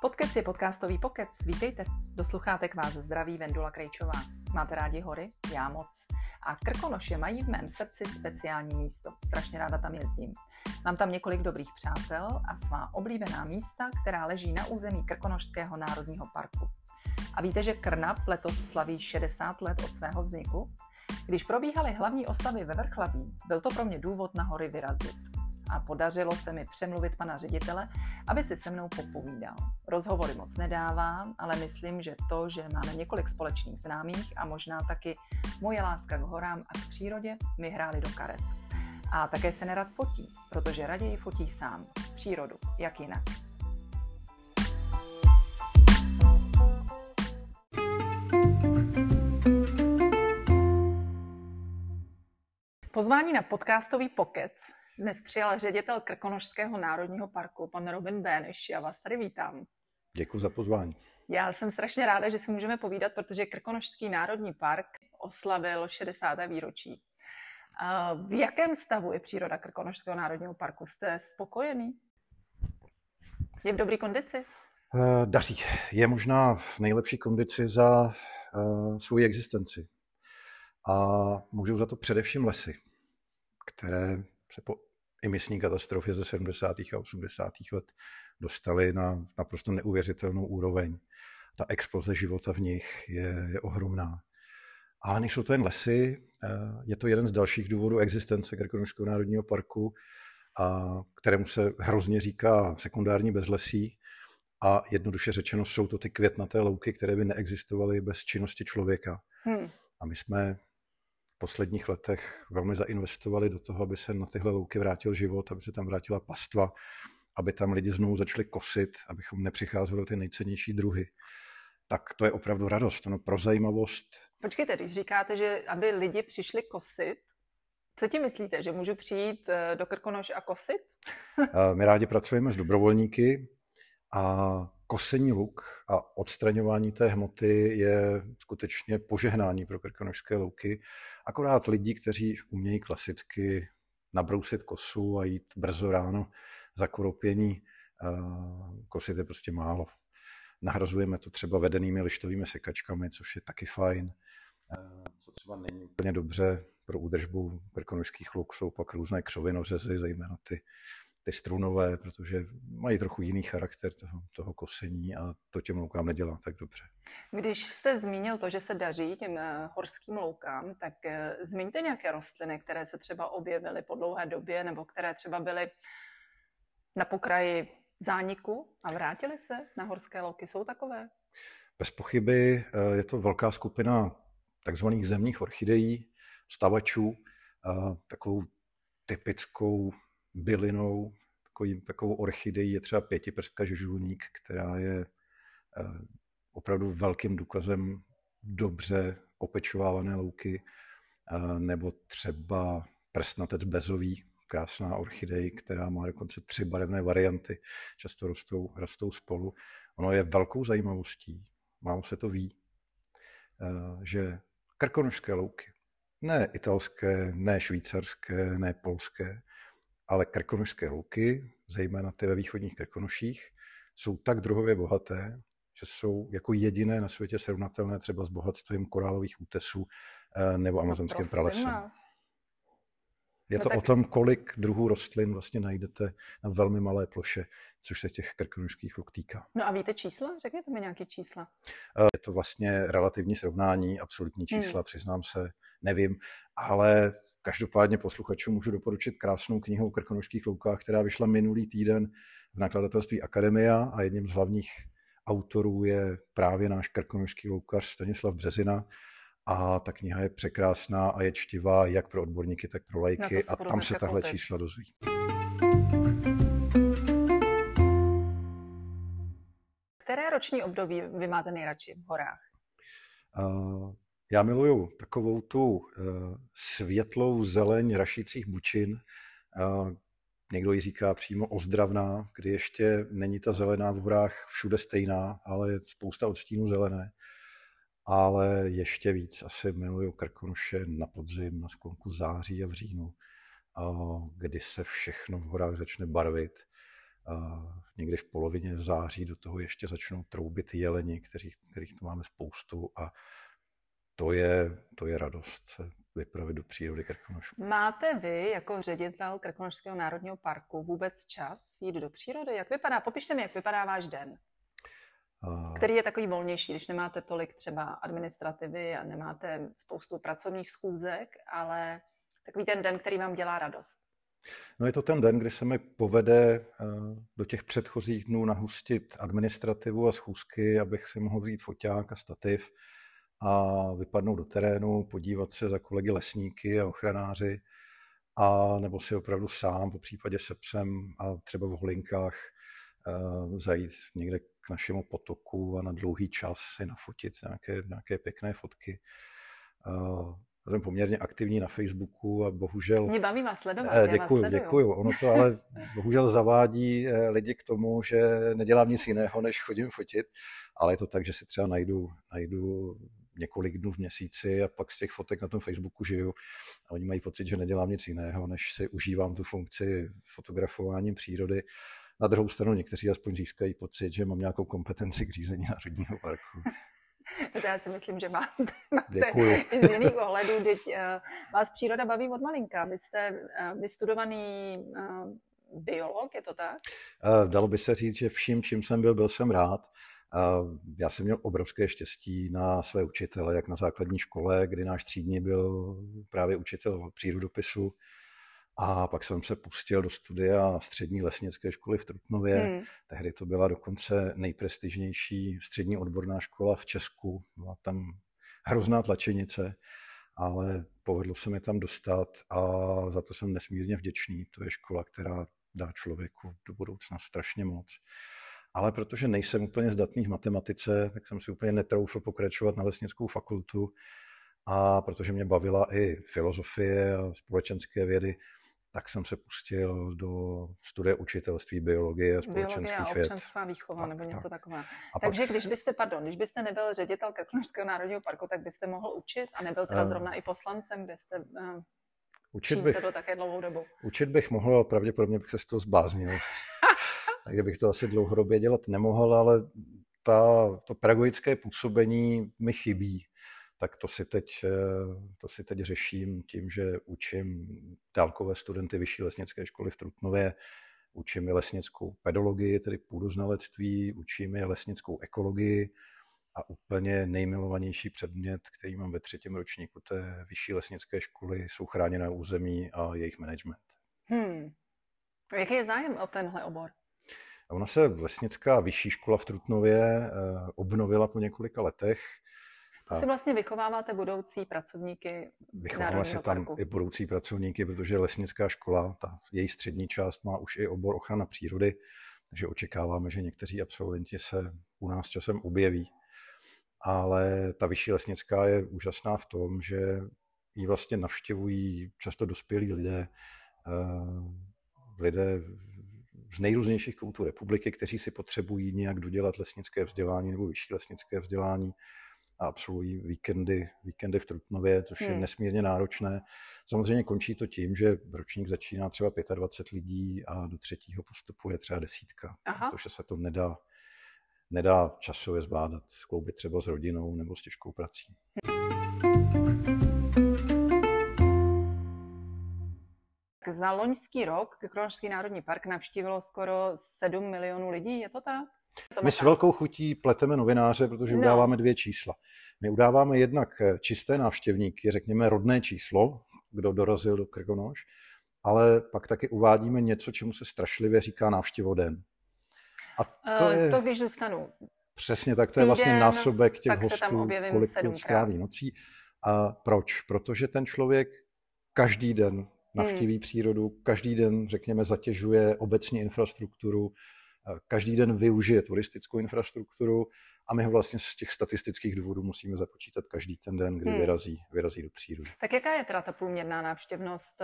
Podcast je podcastový pokec. Vítejte. Do sluchátek vás zdraví Vendula Krejčová. Máte rádi hory? Já moc. A Krkonoše mají v mém srdci speciální místo. Strašně ráda tam jezdím. Mám tam několik dobrých přátel a svá oblíbená místa, která leží na území Krkonošského národního parku. A víte, že Krnap letos slaví 60 let od svého vzniku? Když probíhaly hlavní ostavy ve Vrchlabí, byl to pro mě důvod na hory vyrazit a podařilo se mi přemluvit pana ředitele, aby si se mnou popovídal. Rozhovory moc nedávám, ale myslím, že to, že máme několik společných známých a možná taky moje láska k horám a k přírodě mi hrály do karet. A také se nerad fotí, protože raději fotí sám. Přírodu, jak jinak. Pozvání na podcastový pokec dnes přijal ředitel Krkonošského národního parku, pan Robin Béneš. Já vás tady vítám. Děkuji za pozvání. Já jsem strašně ráda, že si můžeme povídat, protože Krkonošský národní park oslavil 60. výročí. V jakém stavu je příroda Krkonošského národního parku? Jste spokojený? Je v dobré kondici? Uh, daří. Je možná v nejlepší kondici za uh, svou existenci. A můžou za to především lesy, které se po emisní katastrofě ze 70. a 80. let dostali na naprosto neuvěřitelnou úroveň. Ta exploze života v nich je, je ohromná. Ale nejsou to jen lesy, eh, je to jeden z dalších důvodů existence Krkonošského národního parku, a kterému se hrozně říká sekundární bezlesí. A jednoduše řečeno jsou to ty květnaté louky, které by neexistovaly bez činnosti člověka. Hmm. A my jsme posledních letech velmi zainvestovali do toho, aby se na tyhle louky vrátil život, aby se tam vrátila pastva, aby tam lidi znovu začali kosit, abychom nepřicházeli ty nejcennější druhy. Tak to je opravdu radost, no, pro zajímavost. Počkejte, když říkáte, že aby lidi přišli kosit, co ti myslíte, že můžu přijít eh, do Krkonoš a kosit? Eh, my rádi pracujeme s dobrovolníky a kosení luk a odstraňování té hmoty je skutečně požehnání pro krkonožské louky. Akorát lidi, kteří umějí klasicky nabrousit kosu a jít brzo ráno za koropění, kosit je prostě málo. Nahrazujeme to třeba vedenými lištovými sekačkami, což je taky fajn. Co třeba není úplně dobře pro údržbu krkonožských luk, jsou pak různé křovinořezy, zejména ty ty strunové, protože mají trochu jiný charakter toho, toho kosení a to těm loukám nedělá tak dobře. Když jste zmínil to, že se daří těm eh, horským loukám, tak eh, zmiňte nějaké rostliny, které se třeba objevily po dlouhé době nebo které třeba byly na pokraji zániku a vrátily se na horské louky. Jsou takové? Bez pochyby eh, je to velká skupina takzvaných zemních orchidejí, stavačů, takovou typickou bylinou, takový, takovou orchidejí je třeba pětiprstka žužulník, která je eh, opravdu velkým důkazem dobře opečovávané louky, eh, nebo třeba prstnatec bezový, krásná orchidej, která má dokonce tři barevné varianty, často rostou, rostou spolu. Ono je velkou zajímavostí, málo se to ví, eh, že krkonožské louky, ne italské, ne švýcarské, ne polské, ale krkonošské louky, zejména ty ve východních krkonoších, jsou tak druhově bohaté, že jsou jako jediné na světě srovnatelné třeba s bohatstvím korálových útesů eh, nebo no, amazonským no, pralesem. Je no to tak... o tom, kolik druhů rostlin vlastně najdete na velmi malé ploše, což se těch krkonošských luk týká. No a víte čísla? Řekněte mi nějaké čísla. Eh, je to vlastně relativní srovnání, absolutní hmm. čísla, hmm. přiznám se, nevím, ale Každopádně posluchačům můžu doporučit krásnou knihu o krkonožských loukách, která vyšla minulý týden v nakladatelství Akademia a jedním z hlavních autorů je právě náš krkonožský loukař Stanislav Březina. A ta kniha je překrásná a je čtivá jak pro odborníky, tak pro lajky a tam se tahle čísla dozví. Které roční období vy máte nejradši v horách? Uh, já miluju takovou tu uh, světlou zeleň rašících bučin. Někdo ji říká přímo ozdravná, kdy ještě není ta zelená v horách všude stejná, ale je spousta odstínů zelené. Ale ještě víc asi miluju Krkonoše na podzim, na sklonku září a v říjnu, kdy se všechno v horách začne barvit. někdy v polovině září do toho ještě začnou troubit jeleni, kterých, kterých tu máme spoustu a to je, to je radost se vypravit do přírody Krkonošu. Máte vy jako ředitel Krkonošského národního parku vůbec čas jít do přírody? Jak vypadá? Popište mi, jak vypadá váš den. Který je takový volnější, když nemáte tolik třeba administrativy a nemáte spoustu pracovních schůzek, ale takový ten den, který vám dělá radost. No je to ten den, kdy se mi povede eh, do těch předchozích dnů nahustit administrativu a schůzky, abych si mohl vzít foťák a stativ a vypadnout do terénu, podívat se za kolegy lesníky a ochranáři, a nebo si opravdu sám, po případě se psem a třeba v holinkách eh, zajít někde k našemu potoku a na dlouhý čas si nafotit nějaké, nějaké pěkné fotky. Eh, jsem poměrně aktivní na Facebooku a bohužel... Mě baví vás sledovat, eh, děkuju, děkuju. Ono to ale bohužel zavádí lidi k tomu, že nedělám nic jiného, než chodím fotit, ale je to tak, že si třeba najdu, najdu několik dnů v měsíci a pak z těch fotek na tom Facebooku žiju a oni mají pocit, že nedělám nic jiného, než si užívám tu funkci fotografováním přírody. Na druhou stranu někteří aspoň získají pocit, že mám nějakou kompetenci k řízení národního parku. To já si myslím, že máte, máte i z jiných ohledů. Teď, uh, vás příroda baví od malinka. Vy jste uh, vystudovaný uh, biolog, je to tak? Dalo by se říct, že vším, čím jsem byl, byl jsem rád. Já jsem měl obrovské štěstí na své učitele, jak na základní škole, kdy náš třídní byl právě učitel přírodopisu. A pak jsem se pustil do studia střední lesnické školy v Trutnově. Hmm. Tehdy to byla dokonce nejprestižnější střední odborná škola v Česku. Byla tam hrozná tlačenice, ale povedlo se mi tam dostat a za to jsem nesmírně vděčný. To je škola, která dá člověku do budoucna strašně moc ale protože nejsem úplně zdatný v matematice, tak jsem si úplně netroufl pokračovat na lesnickou fakultu a protože mě bavila i filozofie a společenské vědy, tak jsem se pustil do studie učitelství biologie a společenských biologie a věd. výchova tak, nebo něco tak. takového. Takže pak... když byste, pardon, když byste nebyl ředitel Krkonošského národního parku, tak byste mohl učit a nebyl teda zrovna i poslancem, kde jste uh, učit bych, to také dlouhou dobu. Učit bych mohl, ale pravděpodobně bych se z toho zbláznil. takže bych to asi dlouhodobě dělat nemohl, ale ta, to pedagogické působení mi chybí. Tak to si, teď, eh, to si teď řeším tím, že učím dálkové studenty Vyšší lesnické školy v Trutnově, učím je lesnickou pedologii, tedy půdoznalectví, učím je lesnickou ekologii a úplně nejmilovanější předmět, který mám ve třetím ročníku té vyšší lesnické školy, jsou chráněné území a jejich management. Hmm. Jaký je zájem o tenhle obor? Ona se lesnická vyšší škola v Trutnově eh, obnovila po několika letech. A si vlastně vychováváte budoucí pracovníky Vychováváme si tam parku. i budoucí pracovníky, protože lesnická škola, ta její střední část má už i obor ochrana přírody, takže očekáváme, že někteří absolventi se u nás časem objeví. Ale ta vyšší lesnická je úžasná v tom, že ji vlastně navštěvují často dospělí lidé, eh, lidé z nejrůznějších koutů republiky, kteří si potřebují nějak dodělat lesnické vzdělání nebo vyšší lesnické vzdělání a absolvují víkendy, víkendy v Trutnově, což hmm. je nesmírně náročné. Samozřejmě končí to tím, že ročník začíná třeba 25 lidí a do třetího postupu je třeba desítka, Aha. protože se to nedá, nedá časově zvládat, skloubit třeba s rodinou nebo s těžkou prací. Za loňský rok Kronošský národní park navštívilo skoro 7 milionů lidí, je to tak? To My s velkou chutí pleteme novináře, protože no. udáváme dvě čísla. My udáváme jednak eh, čisté návštěvníky, řekněme rodné číslo, kdo dorazil do Krkonoš, ale pak taky uvádíme něco, čemu se strašlivě říká návštěvoden. A to, uh, je... to když zůstanu. Přesně tak, to je vlastně násobek těch hostů, kolik tu stráví nocí. A proč? Protože ten člověk každý den navštíví hmm. přírodu, každý den, řekněme, zatěžuje obecní infrastrukturu, každý den využije turistickou infrastrukturu a my ho vlastně z těch statistických důvodů musíme započítat každý ten den, kdy hmm. vyrazí, vyrazí do přírody. Tak jaká je teda ta průměrná návštěvnost?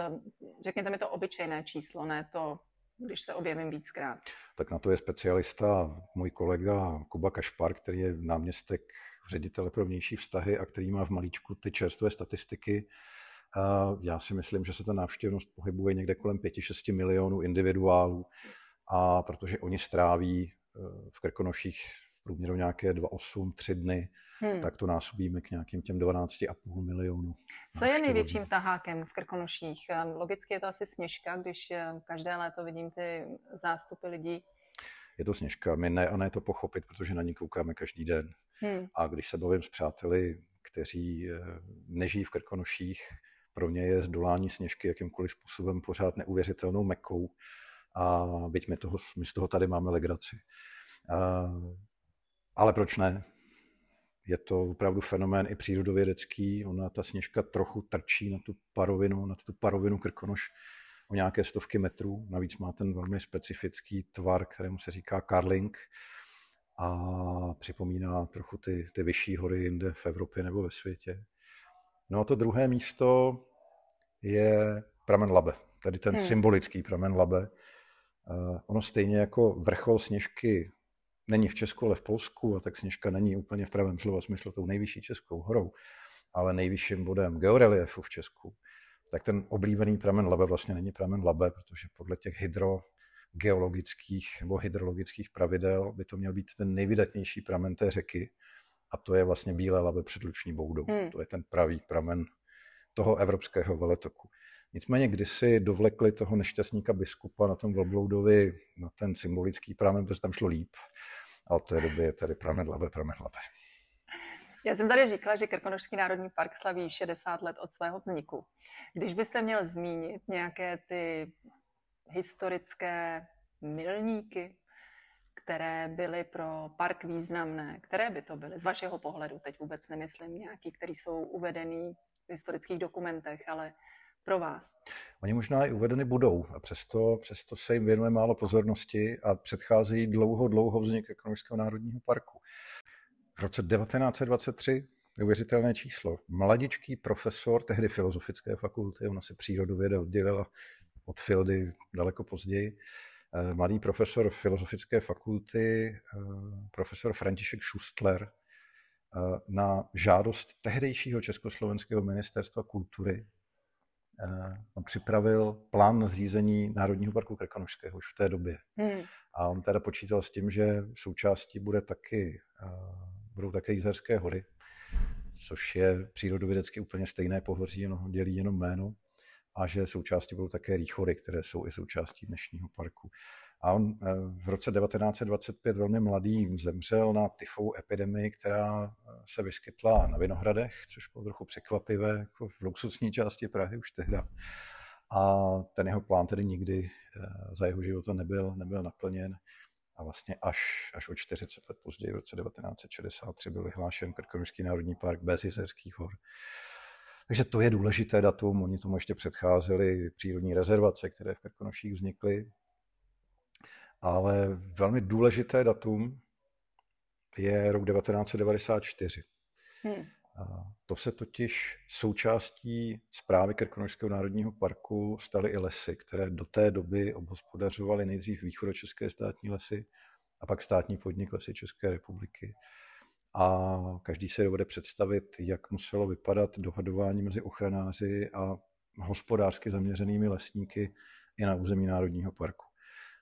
Řekněte mi to obyčejné číslo, ne to, když se objevím víckrát. Tak na to je specialista můj kolega Kuba Kašpar, který je náměstek ředitele pro vnější vztahy a který má v malíčku ty čerstvé statistiky. Já si myslím, že se ta návštěvnost pohybuje někde kolem 5-6 milionů individuálů. a protože oni stráví eh, v Krkonoších v průměru nějaké 2,8, 3 dny, hmm. tak to násobíme k nějakým těm 12,5 milionů. Co je největším tahákem v Krkonoších? Ehm, logicky je to asi sněžka, když eh, každé léto vidím ty zástupy lidí. Je to sněžka, my ne a ne to pochopit, protože na ní koukáme každý den. Hmm. A když se bavím s přáteli, kteří nežijí v Krkonoších, pro ně je zdolání sněžky jakýmkoliv způsobem pořád neuvěřitelnou mekou. A byť my, toho, my z toho tady máme legraci. Ale proč ne? Je to opravdu fenomén i přírodovědecký. Ona, ta sněžka, trochu trčí na tu parovinu, na tu parovinu Krkonoš o nějaké stovky metrů. Navíc má ten velmi specifický tvar, kterému se říká karling a připomíná trochu ty, ty vyšší hory jinde v Evropě nebo ve světě. No a to druhé místo je pramen Labe, tedy ten hmm. symbolický pramen Labe. Uh, ono stejně jako vrchol Sněžky není v Česku, ale v Polsku, a tak Sněžka není úplně v pravém slova smyslu tou nejvyšší českou horou, ale nejvyšším bodem georeliefu v Česku, tak ten oblíbený pramen Labe vlastně není pramen Labe, protože podle těch hydrogeologických nebo hydrologických pravidel by to měl být ten nejvydatnější pramen té řeky, a to je vlastně Bílé Labe před Luční boudou. Hmm. To je ten pravý pramen toho evropského veletoku. Nicméně kdysi dovlekli toho nešťastníka biskupa na tom Vlbloudovi na ten symbolický pramen, protože tam šlo líp. A od té doby je tady pramen Labe, pramen Labe. Já jsem tady říkala, že Krkonošský národní park slaví 60 let od svého vzniku. Když byste měl zmínit nějaké ty historické milníky, které byly pro park významné, které by to byly z vašeho pohledu, teď vůbec nemyslím nějaký, který jsou uvedený v historických dokumentech, ale pro vás? Oni možná i uvedeny budou a přesto, přesto se jim věnuje málo pozornosti a předcházejí dlouho, dlouho vznik Ekonomického národního parku. V roce 1923 neuvěřitelné číslo. Mladičký profesor, tehdy filozofické fakulty, ona se přírodověda oddělila od Fildy daleko později, mladý profesor filozofické fakulty, eh, profesor František Schustler, eh, na žádost tehdejšího Československého ministerstva kultury on připravil plán na zřízení Národního parku Krkonošského už v té době. Hmm. A on teda počítal s tím, že součástí bude taky, budou také Jizerské hory, což je přírodovědecky úplně stejné pohoří, jenom dělí jenom jméno, a že součástí budou také rýchory, které jsou i součástí dnešního parku. A on eh, v roce 1925 velmi mladý zemřel na tyfovou epidemii, která eh, se vyskytla na Vinohradech, což bylo trochu překvapivé, jako v luxusní části Prahy už tehda. A ten jeho plán tedy nikdy eh, za jeho života nebyl, nebyl naplněn. A vlastně až, až o 40 let později, v roce 1963, byl vyhlášen Krkonošský národní park bez Jizerských hor. Takže to je důležité datum. Oni tomu ještě předcházely přírodní rezervace, které v Krkonoších vznikly. Ale velmi důležité datum je rok 1994. Hmm. A to se totiž součástí zprávy Krkonošského národního parku staly i lesy, které do té doby obhospodařovaly nejdřív východočeské státní lesy a pak státní podnik Lesy České republiky. A každý si dovede představit, jak muselo vypadat dohadování mezi ochranáři a hospodářsky zaměřenými lesníky i na území Národního parku.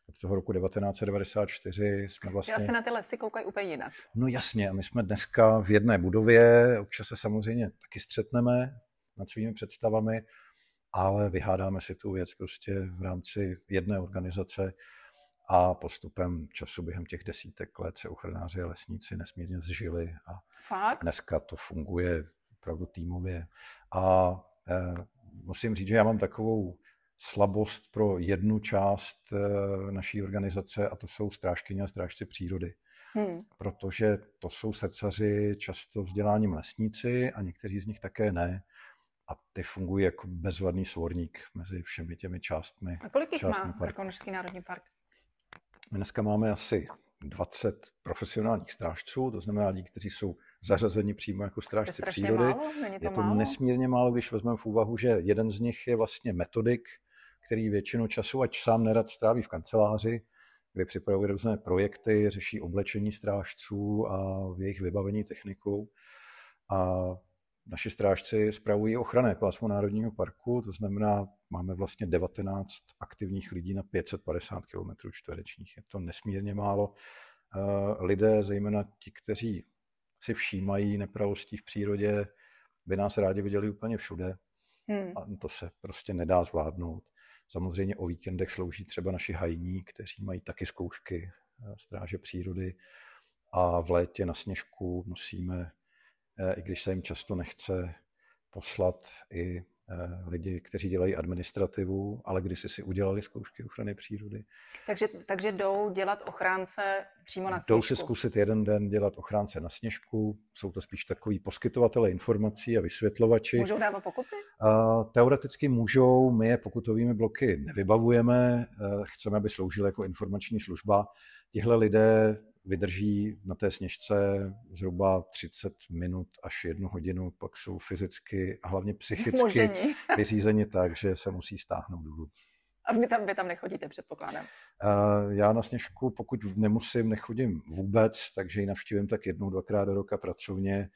Od toho roku 1994 jsme vlastně... Já se na ty lesy koukají úplně jinak. No jasně, a my jsme dneska v jedné budově, občas se samozřejmě taky střetneme nad svými představami, ale vyhádáme si tu věc prostě v rámci jedné organizace a postupem času během těch desítek let se ochranáři a lesníci nesmírně zžili a Fakt? dneska to funguje opravdu týmově. A e, musím říct, že já mám takovou slabost pro jednu část e, naší organizace a to jsou strážkyně a strážci přírody. Hmm. Protože to jsou srdcaři často vzděláním lesníci a někteří z nich také ne. A ty fungují jako bezvadný svorník mezi všemi těmi částmi. A kolik jich má Krkonošský národní park? My dneska máme asi 20 profesionálních strážců, to znamená lidí, kteří jsou zařazeni přímo jako strážci je přírody. Málo? Není to je to málo? nesmírně málo, když vezmeme v úvahu, že jeden z nich je vlastně metodik, který většinu času, ať sám nerad stráví v kanceláři, kde připravuje různé projekty, řeší oblečení strážců a v jejich vybavení technikou. A naši strážci spravují ochranné pásmo Národního parku, to znamená, máme vlastně 19 aktivních lidí na 550 km čtverečních. Je to nesmírně málo. Lidé, zejména ti, kteří si všímají nepravostí v přírodě, by nás rádi viděli úplně všude. Hmm. A to se prostě nedá zvládnout. Samozřejmě o víkendech slouží třeba naši hajní, kteří mají taky zkoušky eh, stráže přírody a v létě na sněžku musíme, eh, i když se jim často nechce, poslat i Eh, lidi, kteří dělají administrativu, ale kdysi si udělali zkoušky ochrany přírody. Takže, takže jdou dělat ochránce přímo na sněžku? Jdou si zkusit jeden den dělat ochránce na sněžku. Jsou to spíš takový poskytovatele informací a vysvětlovači. Můžou dávat pokuty? A, teoreticky můžou, my je pokutovými bloky nevybavujeme, eh, chceme, aby sloužily jako informační služba. Tihle lidé vydrží na té sněžce zhruba 30 minut až jednu hodinu, pak jsou fyzicky a hlavně psychicky Možení. vyřízeni tak, že se musí stáhnout dolů. A vy tam, vy tam nechodíte, předpokládám? Já na sněžku, pokud nemusím, nechodím vůbec, takže ji navštívím tak jednou, dvakrát do roka pracovně.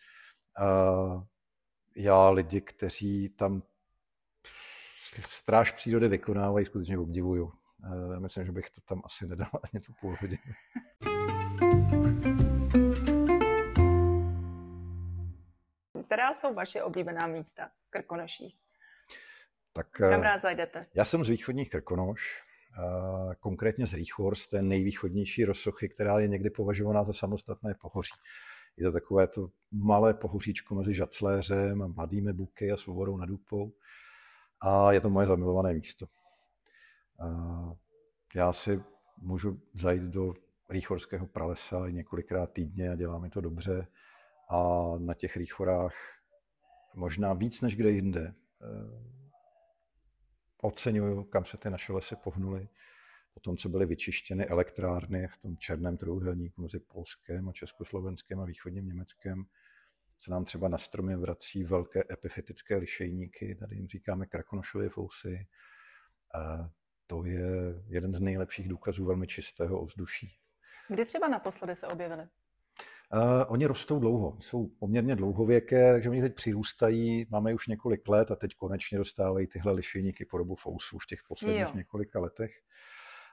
Já lidi, kteří tam stráž přírody vykonávají, skutečně obdivuju. Já myslím, že bych to tam asi nedal ani tu půl hodinu. Která jsou vaše oblíbená místa v Krkonoších? Tak, Kam eh, rád zajdete? Já jsem z východních Krkonoš, konkrétně z Rýchhorst, té nejvýchodnější rozsochy, která je někdy považovaná za samostatné pohoří. Je to takové to malé pohoříčko mezi Žacléřem a Mladými Buky a Svobodou nad Úpou. A je to moje zamilované místo. Já si můžu zajít do rýchorského pralesa několikrát týdně a dělá mi to dobře. A na těch rýchorách možná víc než kde jinde eh, oceňuju, kam se ty naše lesy pohnuly. Po tom, co byly vyčištěny elektrárny v tom černém trojúhelníku mezi Polskem a Československem a východním Německem, se nám třeba na stromě vrací velké epifitické lišejníky, tady jim říkáme krakonošové fousy. To je jeden z nejlepších důkazů velmi čistého ovzduší. Kdy třeba naposledy se objevily? Uh, oni rostou dlouho, jsou poměrně dlouhověké, takže oni teď přirůstají, máme už několik let a teď konečně dostávají tyhle lišejníky podobu fousů v těch posledních jo. několika letech.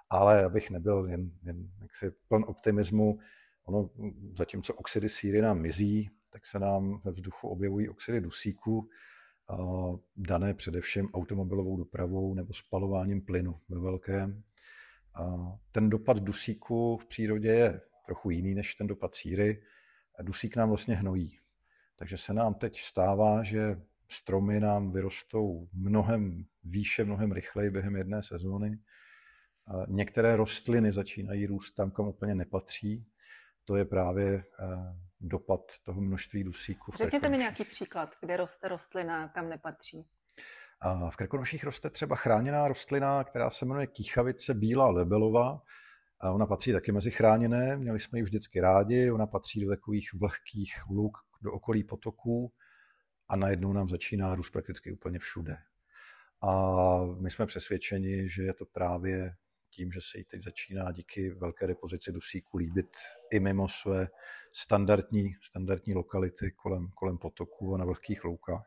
Ale abych nebyl jen, jen jaksi pln optimismu, ono, zatímco oxidy síry nám mizí, tak se nám ve vzduchu objevují oxidy dusíku, dané především automobilovou dopravou nebo spalováním plynu ve velkém. Ten dopad dusíku v přírodě je trochu jiný než ten dopad síry. Dusík nám vlastně hnojí. Takže se nám teď stává, že stromy nám vyrostou mnohem výše, mnohem rychleji během jedné sezóny. Některé rostliny začínají růst tam, kam úplně nepatří. To je právě eh, dopad toho množství dusíku. Řekněte mi nějaký příklad, kde roste rostlina, kam nepatří. A v Krkonoších roste třeba chráněná rostlina, která se jmenuje kýchavice bílá lebelová. A ona patří taky mezi chráněné, měli jsme ji vždycky rádi, ona patří do takových vlhkých luk, do okolí potoků a najednou nám začíná růst prakticky úplně všude. A my jsme přesvědčeni, že je to právě tím, že se jí teď začíná díky velké depozici dusíku líbit i mimo své standardní, standardní lokality kolem, kolem potoků a na vlhkých loukách.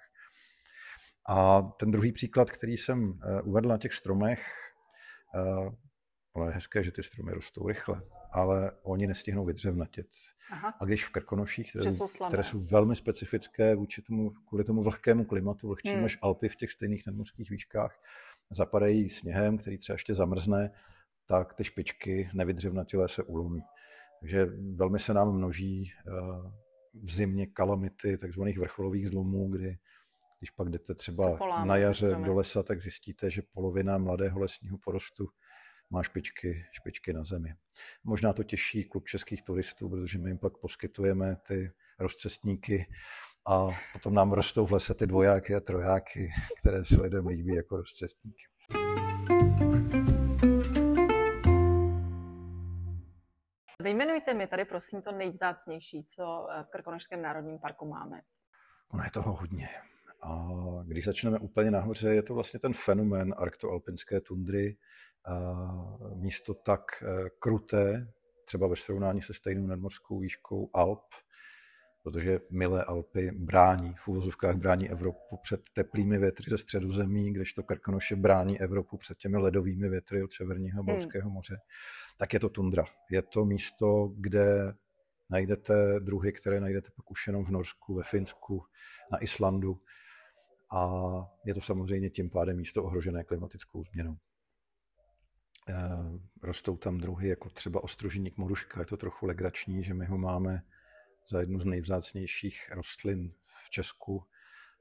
A ten druhý příklad, který jsem eh, uvedl na těch stromech, eh, ono je hezké, že ty stromy rostou rychle, ale oni nestihnou vydřevnatět. Aha. A když v Krkonoších, které, jsou které jsou velmi specifické vůči tomu, kvůli tomu vlhkému klimatu, vlhčím hmm. než Alpy v těch stejných nadmořských výškách, zapadají sněhem, který třeba ještě zamrzne, tak ty špičky nevydřevnatilé se ulomí. Takže velmi se nám množí eh, v zimě kalamity takzvaných vrcholových zlomů, kdy když pak jdete třeba na jaře do lesa, tak zjistíte, že polovina mladého lesního porostu má špičky, špičky na zemi. Možná to těší klub českých turistů, protože my jim pak poskytujeme ty rozcestníky a potom nám rostou v lese ty dvojáky a trojáky, které se lidem líbí jako rozcestníky. Vyjmenujte mi tady prosím to nejvzácnější, co v Krkonošském národním parku máme. Ono je toho hodně. A když začneme úplně nahoře, je to vlastně ten fenomén arktoalpinské tundry, místo tak eh, kruté, třeba ve srovnání se stejnou nadmořskou výškou Alp, protože milé Alpy brání, v uvozovkách brání Evropu před teplými větry ze středozemí, kdežto Krkonoše brání Evropu před těmi ledovými větry od Severního Balckého hmm. Tak je to tundra. Je to místo, kde najdete druhy, které najdete pak už jenom v Norsku, ve Finsku, na Islandu. A je to samozřejmě tím pádem místo ohrožené klimatickou změnou. Eh, rostou tam druhy jako třeba ostrožník moruška. Je to trochu legrační, že my ho máme za jednu z nejvzácnějších rostlin v Česku,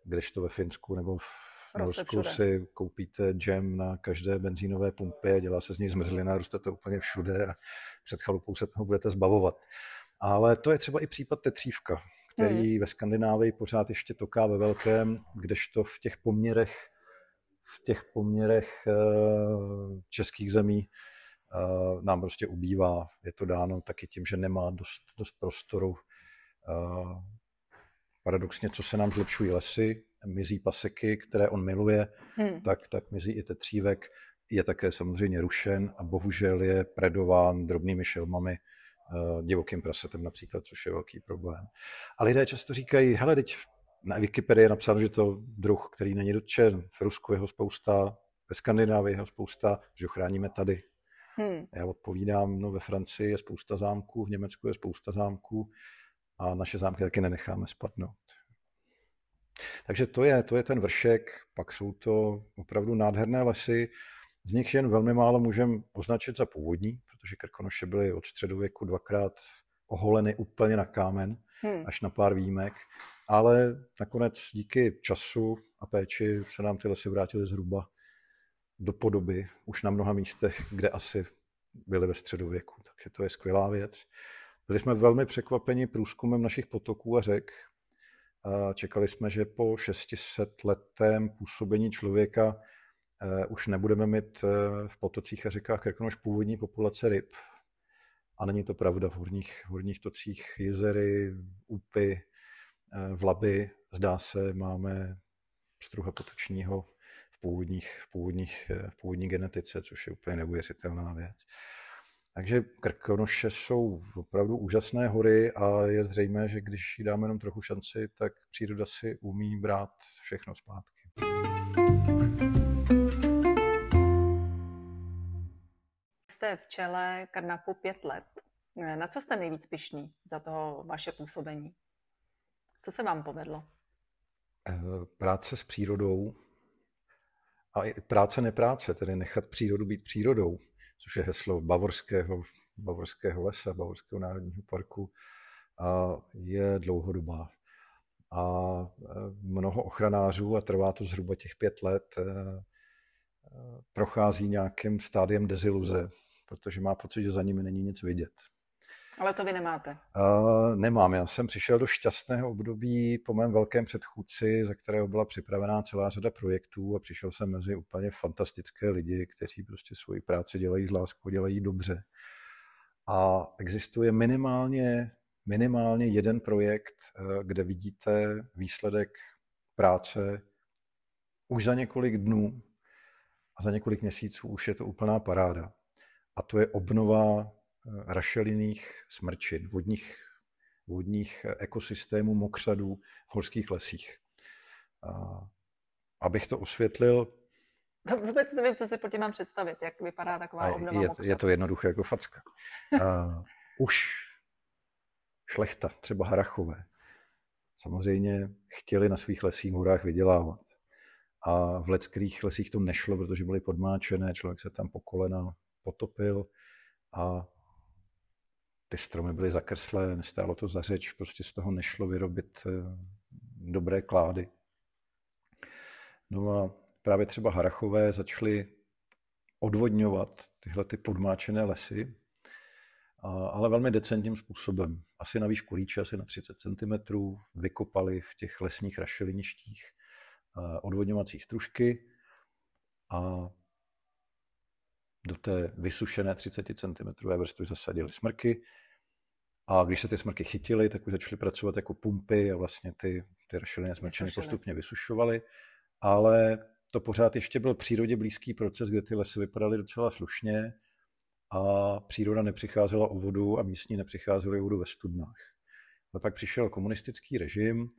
kdežto ve Finsku nebo v Norsku si koupíte džem na každé benzínové pumpě, dělá se z něj zmrzlina, roste to úplně všude a před chalupou se toho budete zbavovat. Ale to je třeba i případ tetřívka, který hmm. ve Skandinávii pořád ještě toká ve velkém, kdežto v těch poměrech v těch poměrech eh, českých zemí eh, nám prostě ubývá. Je to dáno taky tím, že nemá dost, dost prostoru. Eh, paradoxně, co se nám zlepšují lesy, mizí paseky, které on miluje, hmm. tak, tak mizí i tetřívek. Je také samozřejmě rušen a bohužel je predován drobnými šelmami, divokým prasetem například, což je velký problém. A lidé často říkají, hele, teď na Wikipedii je napsáno, že to druh, který není dotčen. V Rusku je ho spousta, ve Skandinávii je ho spousta, že ho chráníme tady. Hmm. Já odpovídám, no ve Francii je spousta zámků, v Německu je spousta zámků a naše zámky taky nenecháme spadnout. Takže to je, to je ten vršek, pak jsou to opravdu nádherné lesy, z nich jen velmi málo můžeme označit za původní, protože Krkonoše byly od středověku dvakrát oholeny úplně na kámen, hmm. až na pár výjimek ale nakonec díky času a péči se nám ty lesy vrátily zhruba do podoby, už na mnoha místech, kde asi byly ve středověku. Takže to je skvělá věc. Byli jsme velmi překvapeni průzkumem našich potoků a řek. Čekali jsme, že po 600 letém působení člověka eh, už nebudeme mít eh, v potocích a řekách Krkonoš původní populace ryb. A není to pravda. V horních, v horních tocích jezery, úpy, Eh, v Labi, zdá se, máme struha potočního v, původních, v, původních, v původní genetice, což je úplně neuvěřitelná věc. Takže Krkonoše jsou opravdu úžasné hory a je zřejmé, že když jí dáme jenom trochu šanci, tak příroda si umí brát všechno zpátky. Jste v čele Karnapu pět let. Na co jste nejvíc pišný za toho vaše působení? Co se vám povedlo? Eh, práce s přírodou a práce nepráce, tedy nechat přírodu být přírodou, což je heslo bavorského, bavorského lesa, bavorského národního parku, a je dlouhodobá. A eh, mnoho ochranářů, a trvá to zhruba těch pět let, eh, prochází nějakým stádiem deziluze, protože má pocit, že za nimi není nic vidět. Ale to vy nemáte. Uh, nemám. Já jsem přišel do šťastného období po mém velkém předchůdci, za kterého byla připravená celá řada projektů a přišel jsem mezi úplně fantastické lidi, kteří prostě svoji práci dělají z láskou, dělají dobře. A existuje minimálně, minimálně jeden projekt, eh, kde vidíte výsledek práce už za několik dnů a za několik měsíců už je to úplná paráda. A to je obnova rašelinných smrčin, vodních, vodních ekosystémů mokřadů v horských lesích. A abych to osvětlil, to vůbec nevím, co si po tím mám představit, jak vypadá taková obnova je, je to jednoduché jako facka. A už šlechta, třeba Harachové, samozřejmě chtěli na svých lesích horách vydělávat. A v leckých lesích to nešlo, protože byly podmáčené, člověk se tam po kolena potopil a ty stromy byly zakrslé, nestálo to za řeč, prostě z toho nešlo vyrobit eh, dobré klády. No a právě třeba Harachové začaly odvodňovat tyhle ty podmáčené lesy, ale velmi decentním způsobem. Asi na výšku rýče, asi na 30 cm, vykopali v těch lesních rašeliništích eh, odvodňovací stružky a do té vysušené 30 cm vrstvy zasadili smrky a když se ty smrky chytily, tak už začaly pracovat jako pumpy a vlastně ty, ty rašeliny smrčiny postupně vysušovaly. Ale to pořád ještě byl přírodě blízký proces, kde ty lesy vypadaly docela slušně a příroda nepřicházela o vodu a místní nepřicházeli o vodu ve studnách. Ale pak přišel komunistický režim,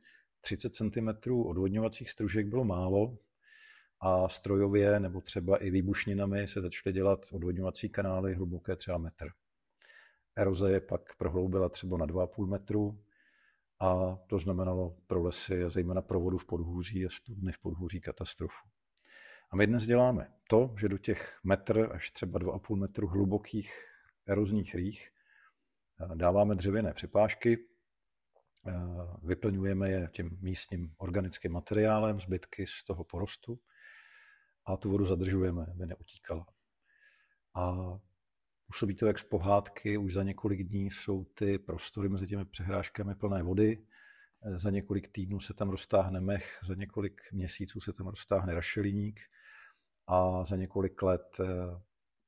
30 cm odvodňovacích stružek bylo málo a strojově nebo třeba i výbušninami se začaly dělat odvodňovací kanály hluboké třeba metr. Eroze je pak prohloubila třeba na 2,5 metru a to znamenalo pro lesy a zejména pro vodu v podhůří a studny v podhůří katastrofu. A my dnes děláme to, že do těch metr až třeba 2,5 metru hlubokých erozních rých eh, dáváme dřevěné přepážky, eh, vyplňujeme je tím místním organickým materiálem, zbytky z toho porostu a tu vodu zadržujeme, aby neutíkala. A působí to jak z pohádky, už za několik dní jsou ty prostory mezi těmi přehrážkami plné vody, eh, za několik týdnů se tam roztáhne mech, za několik měsíců se tam roztáhne rašeliník a za několik let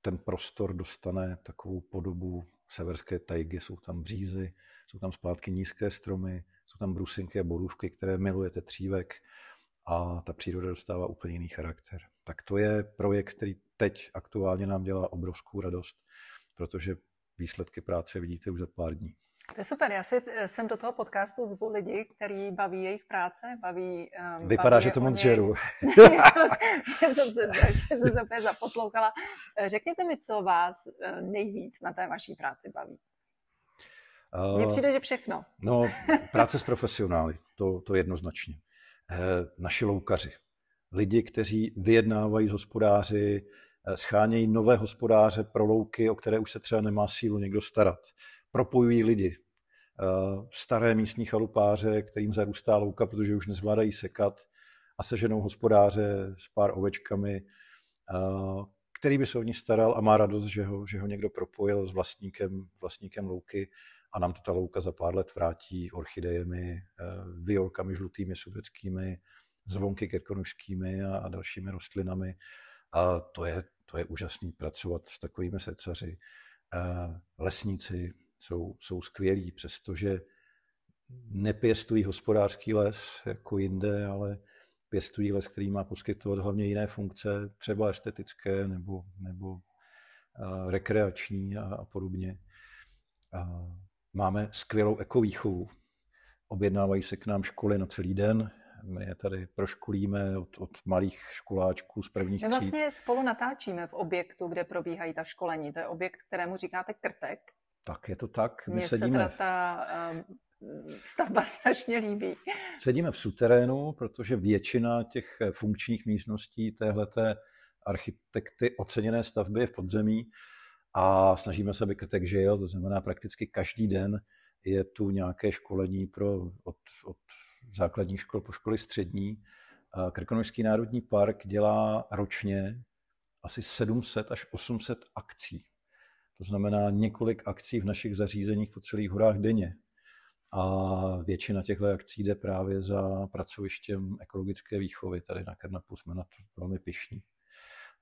ten prostor dostane takovou podobu severské tajgy. Jsou tam břízy, jsou tam zpátky nízké stromy, jsou tam brusinky a borůvky, které miluje tetřívek a ta příroda dostává úplně jiný charakter. Tak to je projekt, který teď aktuálně nám dělá obrovskou radost, protože výsledky práce vidíte už za pár dní. To je super, já si eh, sem do toho podcastu zvu lidi, který baví jejich práce, baví... Um, Vypadá, baví že to moc žeru. jsem se strašně se úplně zaposlouchala. Eh, řekněte mi, co vás eh, nejvíc na té vaší práci baví. Mně přijde, že všechno. No, práce s profesionály, to, to jednoznačně. Naši loukaři, lidi, kteří vyjednávají s hospodáři, schánějí nové hospodáře pro louky, o které už se třeba nemá sílu někdo starat propojují lidi. Eh, staré místní chalupáře, kterým zarůstá louka, protože už nezvládají sekat a seženou hospodáře s pár ovečkami, eh, který by se o ní staral a má radost, že ho, že ho někdo propojil s vlastníkem, vlastníkem louky a nám to ta louka za pár let vrátí orchidejemi, eh, violkami žlutými sudeckými, zvonky kerkonušskými a, a dalšími rostlinami. A to je, to je úžasný pracovat s takovými secaři. Lesníci, jsou, jsou skvělí, přestože nepěstují hospodářský les jako jinde, ale pěstují les, který má poskytovat hlavně jiné funkce, třeba estetické nebo, nebo uh, rekreační a, a podobně. A máme skvělou ekovýchovu. Objednávají se k nám školy na celý den. My je tady proškolíme od, od malých školáčků z prvních My vlastně spolu natáčíme v objektu, kde probíhají ta školení. To je objekt, kterému říkáte Krtek. Tak je to tak. My Mně sedíme... se ta um, stavba strašně líbí. Sedíme v suterénu, protože většina těch eh, funkčních místností téhleté architekty oceněné stavby je v podzemí a snažíme se, aby Krtek žil, to znamená prakticky každý den je tu nějaké školení pro, od, od základních škol po školy střední. Krkonožský národní park dělá ročně asi 700 až 800 akcí to znamená několik akcí v našich zařízeních po celých horách denně. A většina těchto akcí jde právě za pracovištěm ekologické výchovy. Tady na Karnapu jsme na to velmi pišní.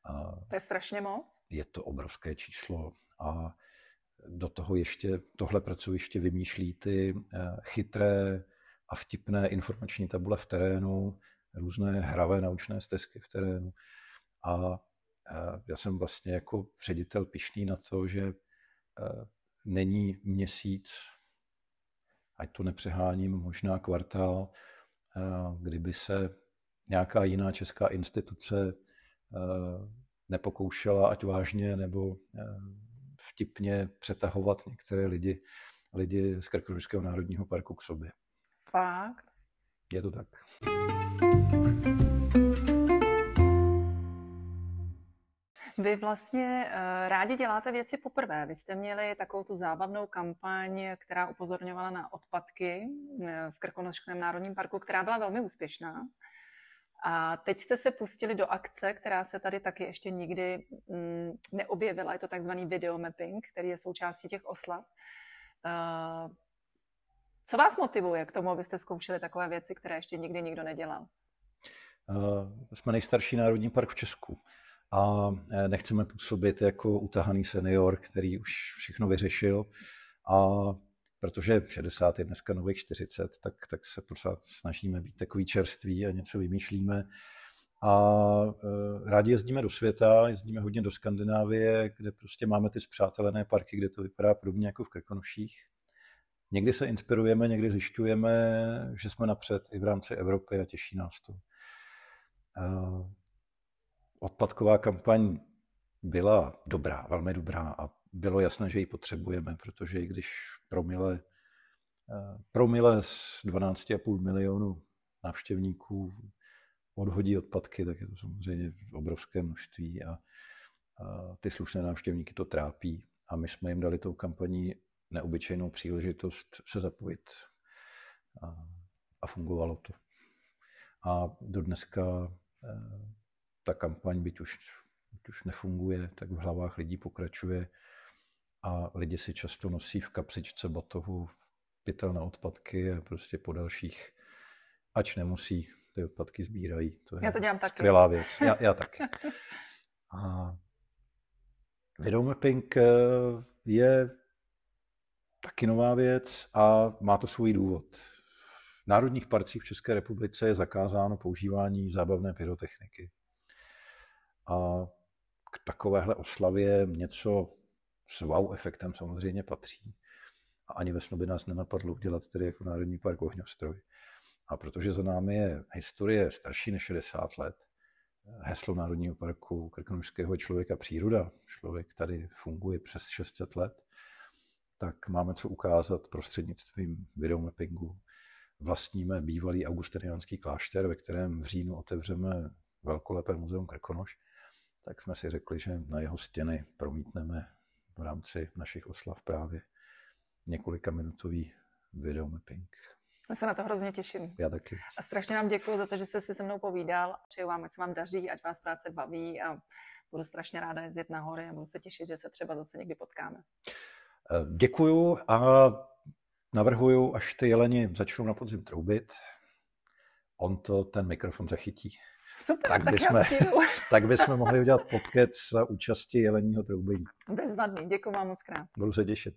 A to je strašně moc? Je to obrovské číslo. A do toho ještě tohle pracoviště vymýšlí ty eh, chytré a vtipné informační tabule v terénu, různé hravé naučné stezky v terénu. A já jsem vlastně jako ředitel pišný na to, že eh, není měsíc, ať to nepřeháním, možná kvartál, eh, kdyby se nějaká jiná česká instituce nepokoušela, ať vážně nebo vtipně přetahovat některé lidi, lidi z Krkonožského národního parku k sobě. Fakt? Je to tak. Vy vlastně uh, rádi děláte věci poprvé. Vy jste měli takovou tu zábavnou kampaň, která upozorňovala na odpadky uh, v Krkonošském národním parku, která byla velmi úspěšná. A teď jste se pustili do akce, která se tady taky ještě nikdy mm, neobjevila. Je to takzvaný video mapping, který je součástí těch oslav. Uh, co vás motivuje k tomu, abyste zkoušeli takové věci, které ještě nikdy nikdo nedělal? Uh, jsme nejstarší národní park v Česku a e, nechceme působit jako utahaný senior, který už všechno vyřešil. A protože 60 je dneska nových 40, tak, tak se pořád snažíme být takový čerství a něco vymýšlíme. A e, rádi jezdíme do světa, jezdíme hodně do Skandinávie, kde prostě máme ty zpřátelené parky, kde to vypadá podobně jako v Krkonoších. Někdy se inspirujeme, někdy zjišťujeme, že jsme napřed i v rámci Evropy a těší nás to. Odpadková kampaň byla dobrá, velmi dobrá a bylo jasné, že ji potřebujeme, protože i když promile, promile z 12,5 milionů návštěvníků odhodí odpadky, tak je to samozřejmě obrovské množství a, a ty slušné návštěvníky to trápí. A my jsme jim dali tou kampaní neobyčejnou příležitost se zapojit. A, a fungovalo to. A do dneska eh, ta kampaň, byť už, byť už nefunguje, tak v hlavách lidí pokračuje a lidi si často nosí v kapsičce batohu pytel na odpadky a prostě po dalších, ač nemusí, ty odpadky sbírají. To je já to dělám taky. Skvělá věc. Já, já taky. A video mapping eh, je taky nová věc a má to svůj důvod. V národních parcích v České republice je zakázáno používání zábavné pyrotechniky. A k takovéhle oslavě něco s wow efektem samozřejmě patří. A ani ve by nás nenapadlo udělat tedy jako Národní park ohňostroj. A protože za námi je historie starší než 60 let, heslo Národního parku Krkonošského člověka příroda, člověk tady funguje přes 600 let, tak máme co ukázat prostřednictvím videomappingu. Vlastníme bývalý augustiniánský klášter, ve kterém v říjnu otevřeme velkolepé muzeum Krkonoš, tak jsme si řekli, že na jeho stěny promítneme v rámci našich oslav právě několika minutový videomapping. Já se na to hrozně těším. Já taky. A strašně vám děkuji za to, že jste si se mnou povídal. Přeju vám, ať se vám daří, ať vás práce baví a budu strašně ráda jezdit na hory a budu se těšit, že se třeba zase někdy potkáme. Děkuju a navrhuju, až ty jeleni začnou na podzim troubit, on to ten mikrofon zachytí. Super, tak, tak bychom, tak bychom mohli udělat podcast za účasti jeleního troubení. Bezvadný, děkuji vám moc krát. Budu se těšit.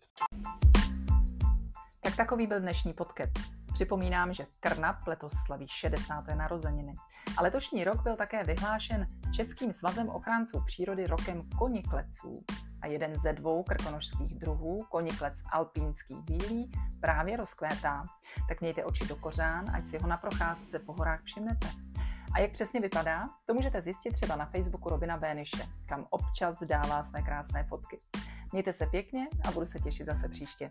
Tak takový byl dnešní podcast. Připomínám, že Krnap letos slaví 60. narozeniny. A letošní rok byl také vyhlášen Českým svazem ochránců přírody rokem konikleců. A jeden ze dvou krkonožských druhů, koniklec alpínský bílý, právě rozkvétá. Tak mějte oči do kořán, ať si ho na procházce po horách všimnete. A jak přesně vypadá, to můžete zjistit třeba na Facebooku Robina Béniše, kam občas dává své krásné fotky. Mějte se pěkně a budu se těšit zase příště.